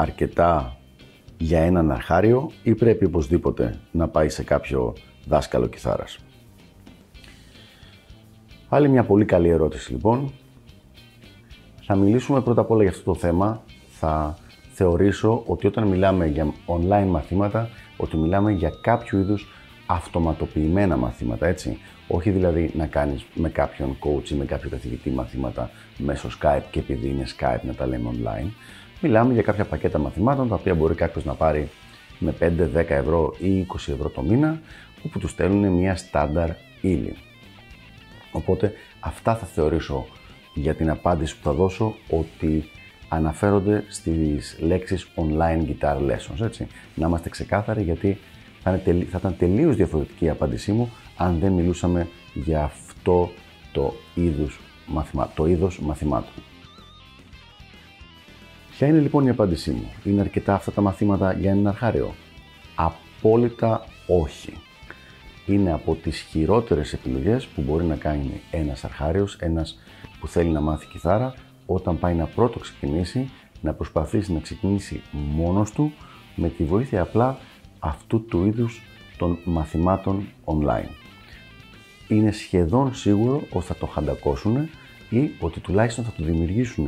αρκετά για έναν αρχάριο ή πρέπει οπωσδήποτε να πάει σε κάποιο δάσκαλο κιθάρας; Άλλη μια πολύ καλή ερώτηση λοιπόν. Θα μιλήσουμε πρώτα απ' όλα για αυτό το θέμα. Θα θεωρήσω ότι όταν μιλάμε για online μαθήματα, ότι μιλάμε για κάποιο είδους αυτοματοποιημένα μαθήματα, έτσι. Όχι δηλαδή να κάνεις με κάποιον coach ή με κάποιο καθηγητή μαθήματα μέσω Skype και επειδή είναι Skype να τα λέμε online. Μιλάμε για κάποια πακέτα μαθημάτων τα οποία μπορεί κάποιος να πάρει με 5, 10 ευρώ ή 20 ευρώ το μήνα, όπου τους στέλνουν μια στάνταρ ύλη. Οπότε αυτά θα θεωρήσω για την απάντηση που θα δώσω ότι αναφέρονται στις λέξεις online guitar lessons, έτσι. Να είμαστε ξεκάθαροι γιατί θα, είναι, θα ήταν τελείως διαφορετική η απάντησή μου αν δεν μιλούσαμε για αυτό το είδους, μαθημα, το είδος μαθημάτων. Ποια είναι λοιπόν η απάντησή μου; Είναι αρκετά αυτά τα μαθήματα για έναν αρχάριο. Απόλυτα όχι. Είναι από τις χειρότερες επιλογές που μπορεί να κάνει ένας αρχάριος, ένας που θέλει να μάθει κιθάρα, όταν πάει να πρώτο ξεκινήσει, να προσπαθήσει να ξεκινήσει μόνος του, με τη βοήθεια απλά αυτού του είδους των μαθημάτων online. Είναι σχεδόν σίγουρο ότι θα το χαντακώσουν ή ότι τουλάχιστον θα του δημιουργήσουν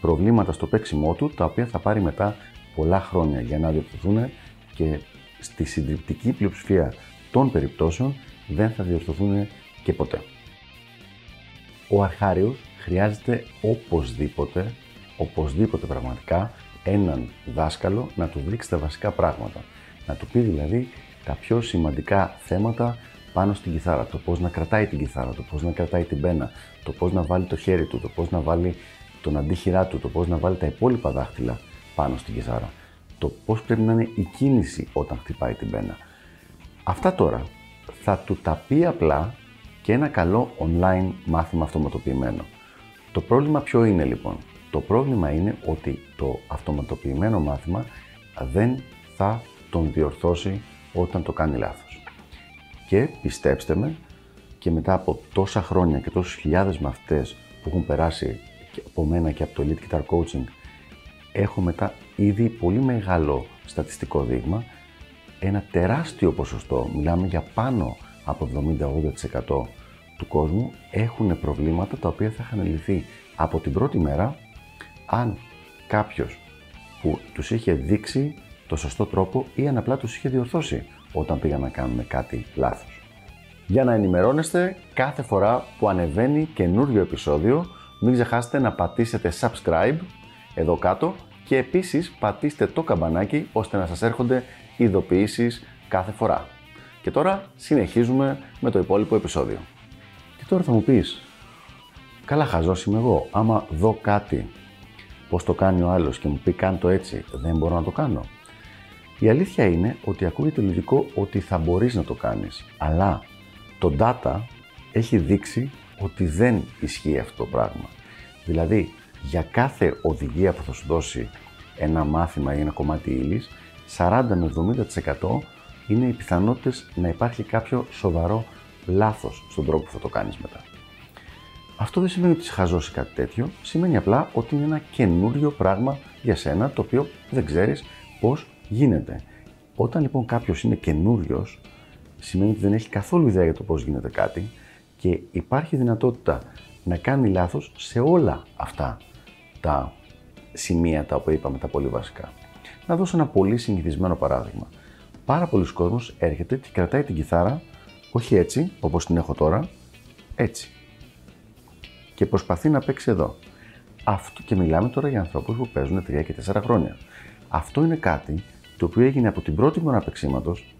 προβλήματα στο παίξιμό του, τα οποία θα πάρει μετά πολλά χρόνια για να διορθωθούν και στη συντριπτική πλειοψηφία των περιπτώσεων δεν θα διορθωθούν και ποτέ. Ο αρχάριος χρειάζεται οπωσδήποτε, οπωσδήποτε πραγματικά έναν δάσκαλο να του δείξει τα βασικά πράγματα. Να του πει δηλαδή τα πιο σημαντικά θέματα πάνω στην κιθάρα. Το πώς να κρατάει την κιθάρα, το πώς να κρατάει την πένα, το πώς να βάλει το χέρι του, το πώς να βάλει τον αντίχειρά του, το πώς να βάλει τα υπόλοιπα δάχτυλα πάνω στην κιθάρα, το πώς πρέπει να είναι η κίνηση όταν χτυπάει την πένα. Αυτά τώρα θα του τα πει απλά και ένα καλό online μάθημα αυτοματοποιημένο. Το πρόβλημα ποιο είναι λοιπόν; Το πρόβλημα είναι ότι το αυτοματοποιημένο μάθημα δεν θα τον διορθώσει όταν το κάνει λάθος. Και πιστέψτε με, και μετά από τόσα χρόνια και τόσους χιλιάδες μαθητές που έχουν περάσει από μένα και από το Elite Guitar Coaching έχω μετά ήδη πολύ μεγάλο στατιστικό δείγμα, ένα τεράστιο ποσοστό, μιλάμε για πάνω από 70-80% του κόσμου έχουν προβλήματα τα οποία θα είχαν λυθεί από την πρώτη μέρα αν κάποιος που τους είχε δείξει το σωστό τρόπο ή αν απλά τους είχε διορθώσει όταν πήγαν να κάνουν κάτι λάθος. Για να ενημερώνεστε κάθε φορά που ανεβαίνει καινούριο επεισόδιο μην ξεχάσετε να πατήσετε subscribe εδώ κάτω και επίσης πατήστε το καμπανάκι ώστε να σας έρχονται ειδοποιήσεις κάθε φορά. Και τώρα συνεχίζουμε με το υπόλοιπο επεισόδιο. Και τώρα θα μου πεις, καλά χαζός είμαι εγώ, άμα δω κάτι πώς το κάνει ο άλλος και μου πει κάν το έτσι, δεν μπορώ να το κάνω. Η αλήθεια είναι ότι ακούγεται λογικό ότι θα μπορείς να το κάνεις, αλλά το data έχει δείξει ότι δεν ισχύει αυτό το πράγμα. Δηλαδή, για κάθε οδηγία που θα σου δώσει ένα μάθημα ή ένα κομμάτι ύλης, 40 με 70% είναι οι πιθανότητες να υπάρχει κάποιο σοβαρό λάθος στον τρόπο που θα το κάνεις μετά. Αυτό δεν σημαίνει ότι χαζώσει κάτι τέτοιο, σημαίνει απλά ότι είναι ένα καινούριο πράγμα για σένα το οποίο δεν ξέρεις πώς γίνεται. Όταν λοιπόν κάποιος είναι καινούριος, σημαίνει ότι δεν έχει καθόλου ιδέα για το πώς γίνεται κάτι και υπάρχει δυνατότητα να κάνει λάθος σε όλα αυτά τα σημεία τα οποία είπαμε τα πολύ βασικά. Να δώσω ένα πολύ συνηθισμένο παράδειγμα. Πάρα πολλοί κόσμος έρχεται και κρατάει την κιθάρα όχι έτσι, όπως την έχω τώρα, έτσι. Και προσπαθεί να παίξει εδώ. Αυτό και μιλάμε τώρα για ανθρώπους που παίζουν 3 και 4 χρόνια. Αυτό είναι κάτι το οποίο έγινε από την πρώτη μέρα παίξήματος.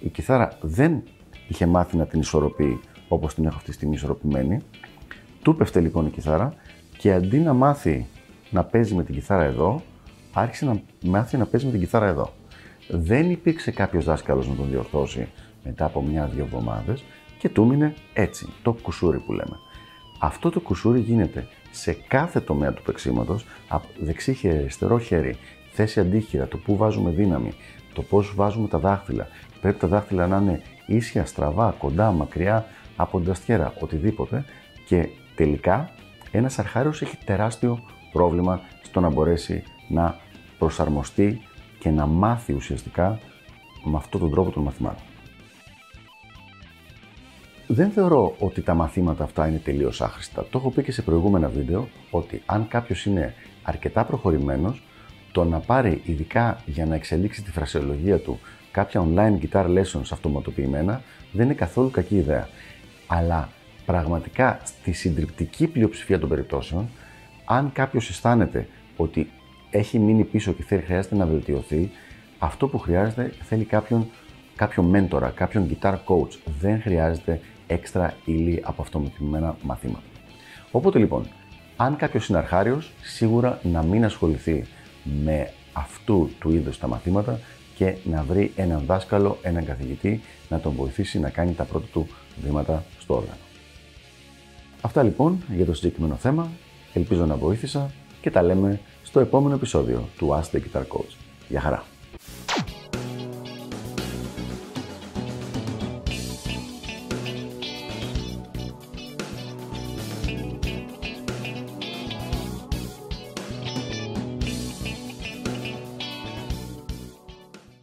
Η κιθάρα δεν είχε μάθει να την ισορροπεί όπως την έχω αυτή τη στιγμή ισορροπημένη του πέφτε λοιπόν η κιθάρα και αντί να μάθει να παίζει με την κιθάρα εδώ, άρχισε να μάθει να παίζει με την κιθάρα εδώ. Δεν υπήρξε κάποιος δάσκαλος να τον διορθώσει μετά από μια-δύο εβδομάδες και του μείνε έτσι, το κουσούρι που λέμε. Αυτό το κουσούρι γίνεται σε κάθε τομέα του παίξήματο, από δεξί χέρι, αριστερό χέρι, θέση αντίχειρα, το πού βάζουμε δύναμη, το πώς βάζουμε τα δάχτυλα. Πρέπει τα δάχτυλα να είναι ίσια, στραβά, κοντά, μακριά από την ταστιέρα, οτιδήποτε. Και τελικά ένας αρχάριος έχει τεράστιο πρόβλημα στο να μπορέσει να προσαρμοστεί και να μάθει ουσιαστικά με αυτόν τον τρόπο των μαθημάτων. Δεν θεωρώ ότι τα μαθήματα αυτά είναι τελείως άχρηστα. Το έχω πει και σε προηγούμενα βίντεο ότι αν κάποιος είναι αρκετά προχωρημένος, το να πάρει ειδικά για να εξελίξει τη φρασιολογία του κάποια online guitar lessons αυτοματοποιημένα δεν είναι καθόλου κακή ιδέα. Αλλά πραγματικά στη συντριπτική πλειοψηφία των περιπτώσεων, αν κάποιος αισθάνεται ότι έχει μείνει πίσω και θέλει, χρειάζεται να βελτιωθεί, αυτό που χρειάζεται θέλει κάποιον, κάποιον μέντορα, κάποιον guitar coach. Δεν χρειάζεται έξτρα ύλη από αυτομετρημένα μαθήματα. Οπότε λοιπόν, αν κάποιος είναι αρχάριος, σίγουρα να μην ασχοληθεί με αυτού του είδους τα μαθήματα και να βρει έναν δάσκαλο, έναν καθηγητή, να τον βοηθήσει να κάνει τα πρώτα του βήματα στο όργανο. Αυτά λοιπόν για το συγκεκριμένο θέμα. Ελπίζω να βοήθησα και τα λέμε στο επόμενο επεισόδιο του Ask the Guitar Coach. Γεια χαρά!